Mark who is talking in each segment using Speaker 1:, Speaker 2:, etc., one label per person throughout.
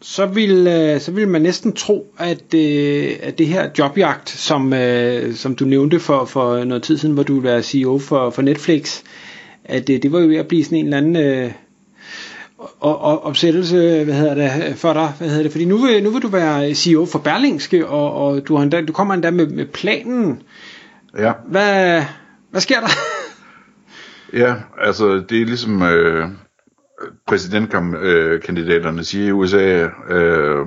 Speaker 1: så vil, øh, så vil man næsten tro, at, øh, at det her jobjagt, som, øh, som du nævnte for, for noget tid siden, hvor du var CEO for, for Netflix, at det, det var jo ved at blive sådan en eller anden og, og opsættelse, hvad hedder det, for dig, hvad hedder det, fordi nu vil, nu vil du være CEO for Berlingske, og, og du, har endda, du kommer endda med, med planen.
Speaker 2: Ja.
Speaker 1: Hvad, hvad sker der?
Speaker 2: Ja, altså det er ligesom øh, præsidentkandidaterne siger i USA, øh,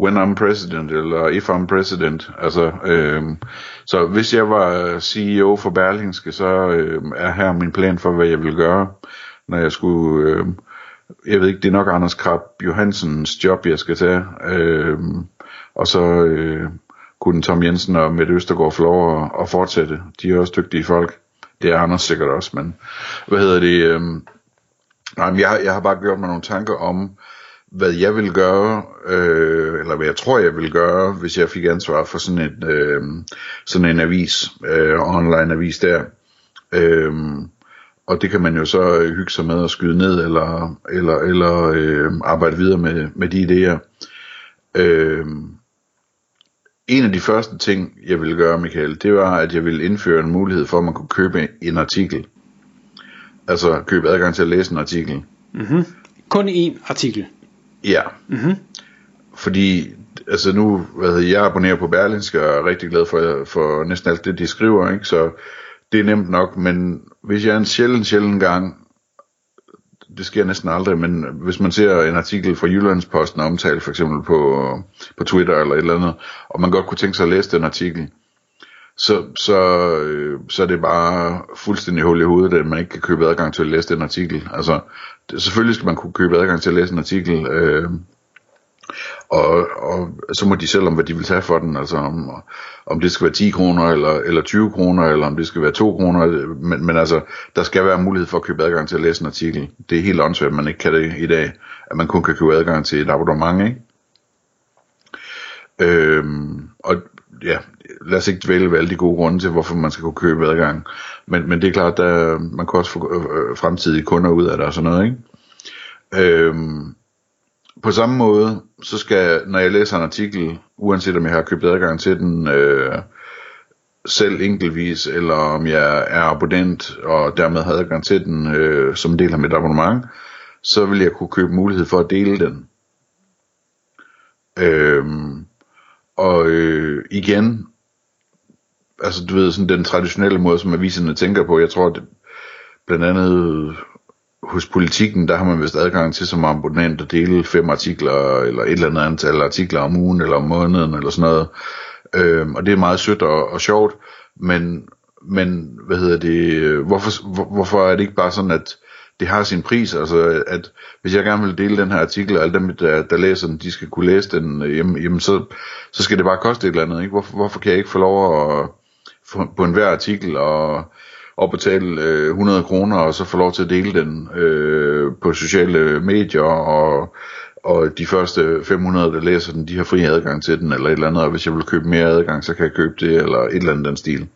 Speaker 2: when I'm president, eller if I'm president. Altså, øh, så hvis jeg var CEO for Berlingske, så øh, er her min plan for, hvad jeg vil gøre, når jeg skulle... Øh, jeg ved ikke, det er nok Anders Krab Johansens job, jeg skal tage. Øh, og så øh, kunne Tom Jensen og Mette Østergaard få lov at, at fortsætte. De er også dygtige folk. Det er Anders sikkert også, men hvad hedder det? Øh, nej, men jeg, jeg har bare gjort mig nogle tanker om, hvad jeg vil gøre, øh, eller hvad jeg tror, jeg vil gøre, hvis jeg fik ansvar for sådan, et, øh, sådan en avis, øh, online avis der. Øh, og det kan man jo så hygge sig med at skyde ned, eller, eller, eller øh, arbejde videre med, med de idéer. Øh, en af de første ting, jeg ville gøre, Michael, det var, at jeg ville indføre en mulighed for, at man kunne købe en artikel. Altså købe adgang til at læse en artikel.
Speaker 1: Mm-hmm. Kun én artikel.
Speaker 2: Ja.
Speaker 1: Mm-hmm.
Speaker 2: Fordi, altså nu, hvad hedder, jeg abonnerer på Berlinske og er rigtig glad for, for næsten alt det, de skriver, ikke? Så det er nemt nok, men hvis jeg en sjælden, sjælden gang, det sker næsten aldrig, men hvis man ser en artikel fra Jyllandsposten omtalt for eksempel på, på Twitter eller et eller andet, og man godt kunne tænke sig at læse den artikel, så, så, øh, så er det bare fuldstændig hul i hovedet, at man ikke kan købe adgang til at læse den artikel. Altså, det, selvfølgelig skal man kunne købe adgang til at læse en artikel, øh, og, og så må de selv om, hvad de vil tage for den, altså om, om det skal være 10 kroner, eller, eller 20 kroner, eller om det skal være 2 kroner, men, men altså, der skal være mulighed for at købe adgang til at læse en artikel. Det er helt åndssvagt, at man ikke kan det i dag, at man kun kan købe adgang til et abonnement, ikke? Øhm, og ja, lad os ikke dvæle ved alle de gode grunde til, hvorfor man skal kunne købe adgang. Men, men det er klart, at man kan også få øh, øh, fremtidige kunder ud af det og sådan noget, ikke? Øhm, på samme måde, så skal, når jeg læser en artikel, uanset om jeg har købt adgang til den øh, selv enkeltvis, eller om jeg er abonnent, og dermed har adgang til den øh, som del af mit abonnement, så vil jeg kunne købe mulighed for at dele den. Øhm, og øh, igen, altså du ved, sådan den traditionelle måde, som aviserne tænker på, jeg tror, at blandt andet hos politikken, der har man vist adgang til som abonnent at dele fem artikler, eller et eller andet antal artikler om ugen, eller om måneden, eller sådan noget. Øhm, og det er meget sødt og, og sjovt, men, men hvad hedder det, hvorfor, hvor, hvorfor er det ikke bare sådan, at det har sin pris, altså at hvis jeg gerne vil dele den her artikel, og alle dem, der, der læser den, de skal kunne læse den, øh, jamen, jamen så, så skal det bare koste et eller andet, ikke? Hvorfor, hvorfor kan jeg ikke få lov at, for, på enhver artikel, og og betale øh, 100 kroner, og så få lov til at dele den øh, på sociale medier, og, og de første 500, der læser den, de har fri adgang til den, eller et eller andet, og hvis jeg vil købe mere adgang, så kan jeg købe det, eller et eller andet den stil.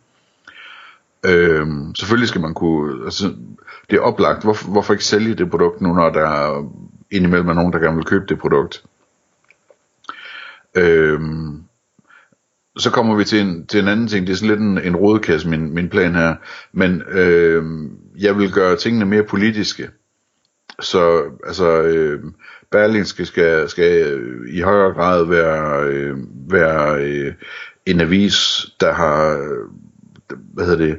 Speaker 2: Øh, selvfølgelig skal man kunne, altså, det er oplagt, hvorfor, hvorfor ikke sælge det produkt nu, når der er indimellem er nogen, der gerne vil købe det produkt. Øh, så kommer vi til en, til en anden ting. Det er sådan lidt en, en rodekasse, min, min plan her. Men øh, jeg vil gøre tingene mere politiske. Så altså, øh, Berlingske skal, skal i højere grad være, øh, være øh, en avis, der har, hvad hedder det,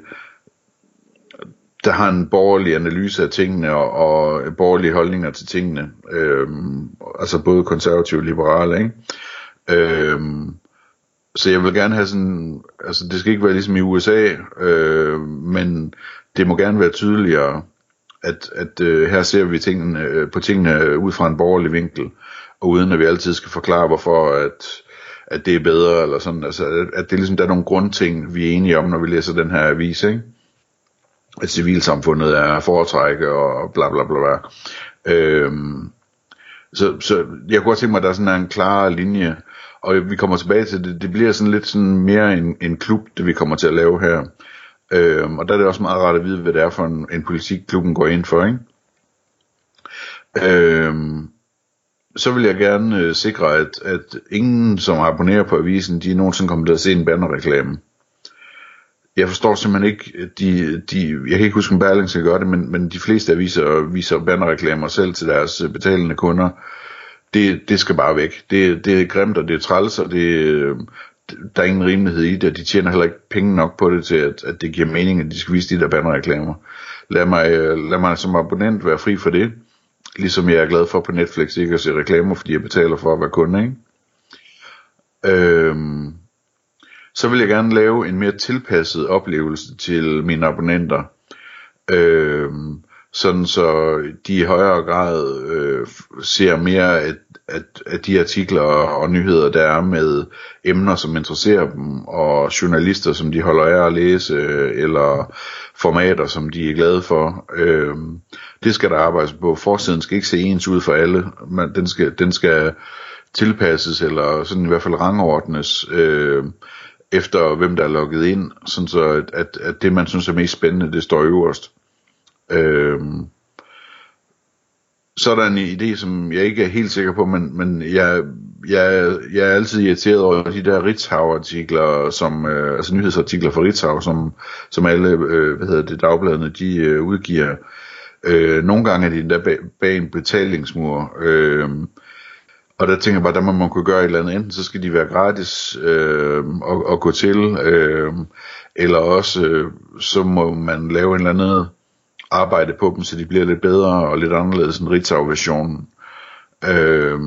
Speaker 2: der har en borgerlig analyse af tingene og, og borgerlige holdninger til tingene. Øhm, altså både konservative og liberale, ikke? Øhm, så jeg vil gerne have sådan, altså det skal ikke være ligesom i USA, øh, men det må gerne være tydeligere, at, at øh, her ser vi tingene, øh, på tingene ud fra en borgerlig vinkel, og uden at vi altid skal forklare, hvorfor at, at det er bedre, eller sådan, altså, at, at det ligesom, der er nogle grundting, vi er enige om, når vi læser den her avis, ikke? At civilsamfundet er foretrække, og bla bla bla bla. Øhm, så, så jeg kunne godt tænke mig, at der er en klar linje, og vi kommer tilbage til det, det bliver sådan lidt sådan mere en, en klub, det vi kommer til at lave her. Øhm, og der er det også meget rart at vide, hvad det er for en, en politik, klubben går ind for, ikke? Øhm, så vil jeg gerne øh, sikre, at, at ingen, som abonnerer på avisen, de nogensinde kommer til at se en bannerreklame. Jeg forstår simpelthen ikke, de, de, jeg kan ikke huske, om Berling skal gøre det, men, men de fleste aviser viser bannerreklamer selv til deres øh, betalende kunder. Det, det skal bare væk. Det, det er grimt, og det er træls, og det, øh, der er ingen rimelighed i det, og de tjener heller ikke penge nok på det til, at, at det giver mening, at de skal vise de der bannerreklamer. Lad mig, øh, lad mig som abonnent være fri for det, ligesom jeg er glad for på Netflix ikke at se reklamer, fordi jeg betaler for at være kunde, ikke? Øhm, så vil jeg gerne lave en mere tilpasset oplevelse til mine abonnenter. Øhm, sådan så de i højere grad øh, ser mere at, at, at de artikler og nyheder, der er med emner, som interesserer dem, og journalister, som de holder af at læse, eller formater, som de er glade for. Øh, det skal der arbejdes på. Forsiden skal ikke se ens ud for alle, Man, den skal, den skal tilpasses, eller sådan i hvert fald rangordnes, øh, efter hvem der er logget ind, sådan så at, at, at det man synes er mest spændende, det står øverst. Øhm, så er der en idé, som jeg ikke er helt sikker på, men, men jeg, jeg, jeg er altid irriteret over de der Ritzau-artikler, som, øh, altså nyhedsartikler fra Ritzau, som, som alle øh, hvad hedder det, dagbladene de øh, udgiver. Øh, nogle gange er de endda bag, bag en betalingsmur. Øh, og der tænker jeg bare, der må man kunne gøre et eller andet. Enten så skal de være gratis øh, at, at gå til, øh, eller også øh, så må man lave en eller anden arbejde på dem, så de bliver lidt bedre og lidt anderledes end Ritzau-versionen. Øh,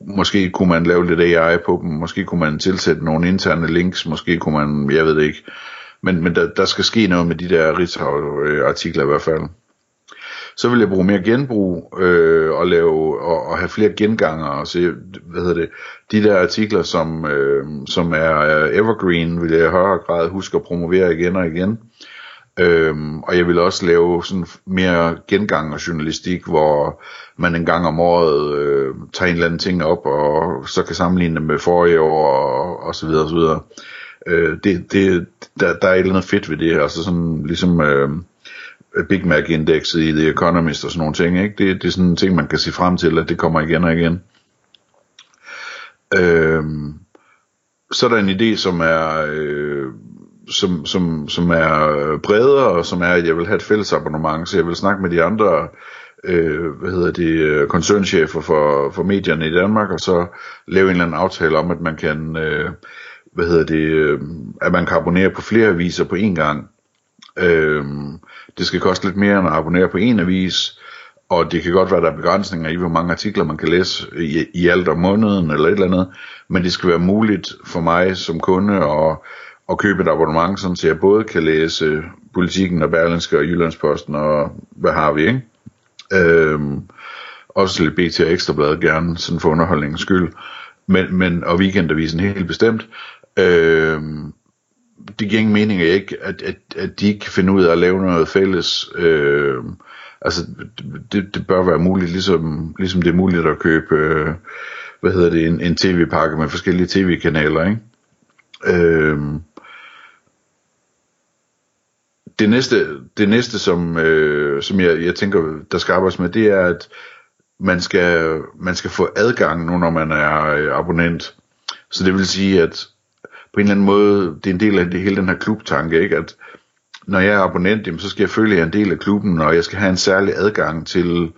Speaker 2: måske kunne man lave lidt AI på dem, måske kunne man tilsætte nogle interne links, måske kunne man, jeg ved det ikke. Men, men der, der skal ske noget med de der Ritzau-artikler i hvert fald. Så vil jeg bruge mere genbrug øh, og lave og, og have flere genganger og se, hvad hedder det, de der artikler som øh, som er evergreen vil jeg i højere grad huske at promovere igen og igen. Øhm, og jeg vil også lave sådan mere gengang og journalistik, hvor man en gang om året øh, tager en eller anden ting op, og så kan sammenligne det med forrige år, og, og så videre, og så videre. Øh, det, det, der, der er et eller andet fedt ved det, her, altså sådan ligesom øh, Big Mac-indekset i The Economist og sådan nogle ting, ikke? Det, det er sådan en ting, man kan se frem til, at det kommer igen og igen. Øh, så er der en idé, som er... Øh, som, som, som er øh, bredere, og som er, at jeg vil have et fælles abonnement, så jeg vil snakke med de andre øh, hvad hedder det, øh, koncernchefer for, for medierne i Danmark, og så lave en eller anden aftale om, at man kan, øh, hvad hedder det, øh, at man kan abonnere på flere aviser på én gang. Øh, det skal koste lidt mere end at abonnere på én avis, og det kan godt være, at der er begrænsninger i, hvor mange artikler man kan læse i, i alt om måneden eller et eller andet, men det skal være muligt for mig som kunde at at købe et abonnement, sådan så jeg både kan læse Politiken og Berlinske og Jyllandsposten og hvad har vi, ikke? Øhm, også lidt BT og Ekstrabladet gerne, sådan for underholdningens skyld. Men, men, og weekendavisen helt bestemt. Øhm, det giver ingen mening at, ikke, at, at, at de ikke kan finde ud af at lave noget fælles. Øhm, altså, det, det bør være muligt, ligesom, ligesom det er muligt at købe, øh, hvad hedder det, en, en tv-pakke med forskellige tv-kanaler, ikke? Øhm, det næste, det næste som, øh, som jeg, jeg tænker, der skal arbejdes med, det er, at man skal, man skal få adgang nu, når man er øh, abonnent. Så det vil sige, at på en eller anden måde, det er en del af det, hele den her klubtanke, ikke? at når jeg er abonnent, jamen, så skal jeg føle, at jeg er en del af klubben, og jeg skal have en særlig adgang til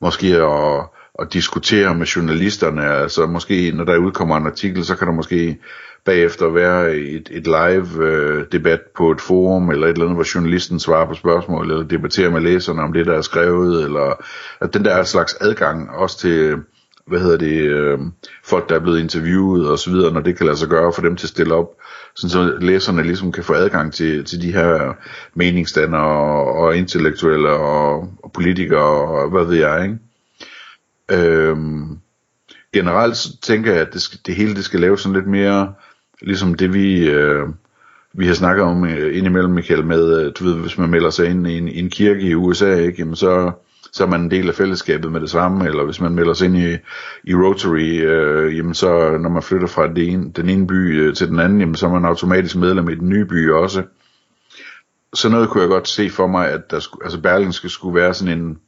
Speaker 2: måske at, at diskutere med journalisterne. Altså måske, når der udkommer en artikel, så kan der måske bagefter være et, et live øh, debat på et forum, eller et eller andet, hvor journalisten svarer på spørgsmål, eller debatterer med læserne om det, der er skrevet, eller at den der slags adgang også til, hvad hedder det, øh, folk, der er blevet interviewet og så videre, når det kan lade sig gøre for dem til at stille op, sådan så læserne ligesom kan få adgang til, til de her meningsdannere og, og intellektuelle og, og politikere og hvad ved jeg, ikke? Øhm, generelt så tænker jeg, at det, skal, det hele det skal laves sådan lidt mere, ligesom det vi, øh, vi har snakket om øh, indimellem, Michael, med, øh, du ved, hvis man melder sig ind i en, i en kirke i USA, ikke, jamen så, så er man en del af fællesskabet med det samme, eller hvis man melder sig ind i, i Rotary, øh, jamen så når man flytter fra den ene, den ene by øh, til den anden, jamen så er man automatisk medlem i den nye by også. Så noget kunne jeg godt se for mig, at der skulle, altså Berlingske skulle være sådan en,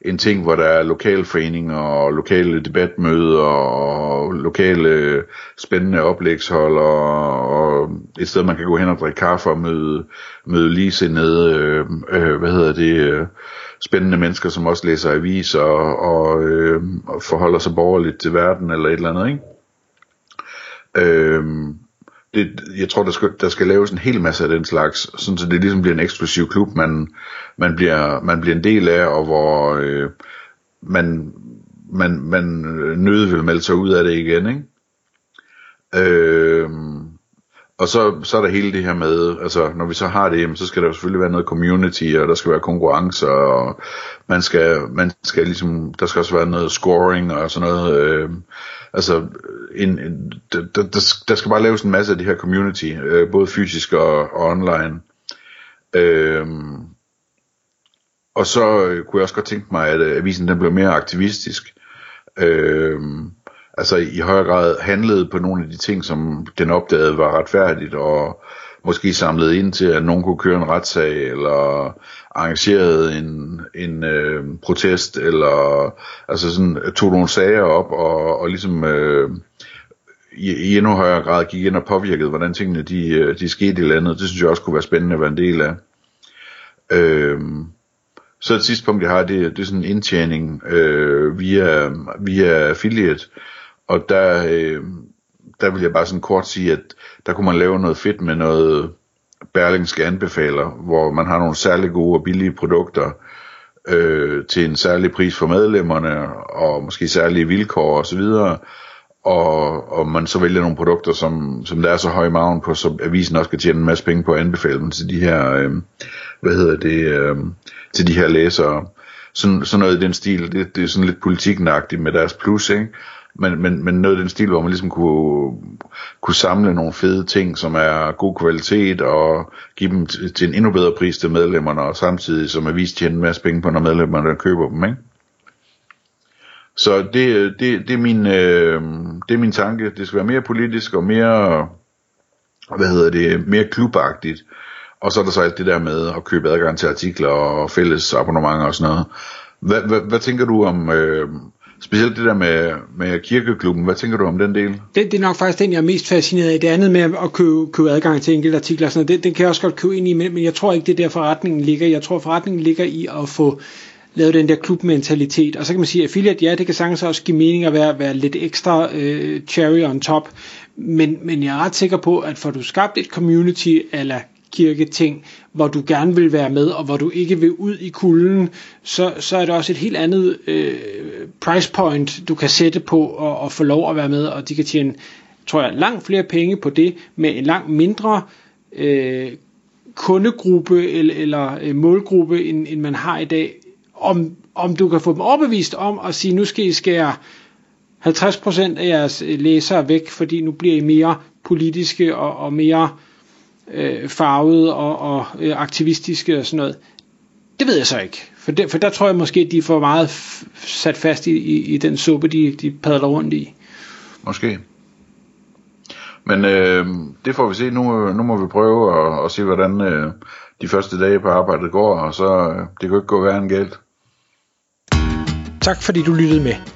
Speaker 2: en ting, hvor der er lokalforeninger og lokale debatmøder og lokale øh, spændende oplægshold og, og et sted, man kan gå hen og drikke kaffe og møde, møde ligesindede, øh, øh, hvad hedder det, øh, spændende mennesker, som også læser aviser og, og, øh, og forholder sig borgerligt til verden eller et eller andet, ikke? Øh, det, jeg tror, der skal, der skal laves en hel masse af den slags, sådan så det ligesom bliver en eksklusiv klub, man, man, bliver, man bliver en del af, og hvor øh, man, man, man øh, nødt vil melde sig ud af det igen, ikke? Øh, og så, så er der hele det her med, altså når vi så har det, så skal der jo selvfølgelig være noget community, og der skal være konkurrence, og man skal, man skal ligesom, der skal også være noget scoring og sådan noget. Øh, altså, en, en, der, der, der skal bare laves en masse af det her community, øh, både fysisk og, og online. Øh, og så øh, kunne jeg også godt tænke mig, at øh, avisen den blev mere aktivistisk. Øh, altså i højere grad handlede på nogle af de ting, som den opdagede var retfærdigt, og måske samlede ind til, at nogen kunne køre en retssag, eller arrangerede en, en øh, protest, eller altså sådan, øh, tog nogle sager op, og, og ligesom øh, i, i endnu højere grad gik ind og påvirkede, hvordan tingene de, øh, de skete i landet. Det synes jeg også kunne være spændende at være en del af. Øh, så et sidste punkt, jeg har, det, det er sådan en indtjening øh, via, via affiliate, og der, øh, der vil jeg bare sådan kort sige, at der kunne man lave noget fedt med noget Berlingske anbefaler, hvor man har nogle særlig gode og billige produkter øh, til en særlig pris for medlemmerne, og måske særlige vilkår osv., og, og man så vælger nogle produkter, som, som der er så høj maven på, så avisen også kan tjene en masse penge på at anbefale dem til de her, øh, hvad hedder det, øh, til de her læsere. Sådan, sådan noget i den stil, det, det er sådan lidt politiknagtigt med deres plus, ikke? Men, men, men noget af den stil, hvor man ligesom kunne, kunne samle nogle fede ting, som er god kvalitet, og give dem t- til en endnu bedre pris til medlemmerne, og samtidig som avis tjene en masse penge på, når medlemmerne køber dem, ikke? Så det, det, det, er min, øh, det er min tanke. Det skal være mere politisk og mere, hvad hedder det, mere klubagtigt. Og så er der så alt det der med at købe adgang til artikler og fælles abonnementer og sådan noget. Hvad, hvad, hvad tænker du om, øh, Specielt det der med, med kirkeklubben, hvad tænker du om den del?
Speaker 1: Det, det er nok faktisk den, jeg er mest fascineret af. Det andet med at købe, købe adgang til enkelte artikler, sådan noget, det, det kan jeg også godt købe ind i, men, men jeg tror ikke, det er der forretningen ligger. Jeg tror, forretningen ligger i at få lavet den der klubmentalitet. Og så kan man sige, at affiliate, ja, det kan sagtens også give mening at være, være lidt ekstra øh, cherry on top. Men, men jeg er ret sikker på, at får du skabt et community, eller kirketing, hvor du gerne vil være med, og hvor du ikke vil ud i kulden, så, så er det også et helt andet øh, price point, du kan sætte på og, og få lov at være med, og de kan tjene, tror jeg, langt flere penge på det, med en langt mindre øh, kundegruppe eller, eller øh, målgruppe, end, end man har i dag. Om, om du kan få dem overbevist om at sige, nu skal I skære 50% af jeres øh, læsere væk, fordi nu bliver I mere politiske og, og mere øh, farvede og, og øh, aktivistiske og sådan noget. Det ved jeg så ikke. For, det, for der tror jeg måske, at de får meget sat fast i, i, i den suppe, de, de padler rundt i.
Speaker 2: Måske. Men øh, det får vi se. Nu, nu må vi prøve at, at se, hvordan øh, de første dage på arbejdet går, og så øh, det kan ikke gå værre end galt.
Speaker 1: Tak fordi du lyttede med.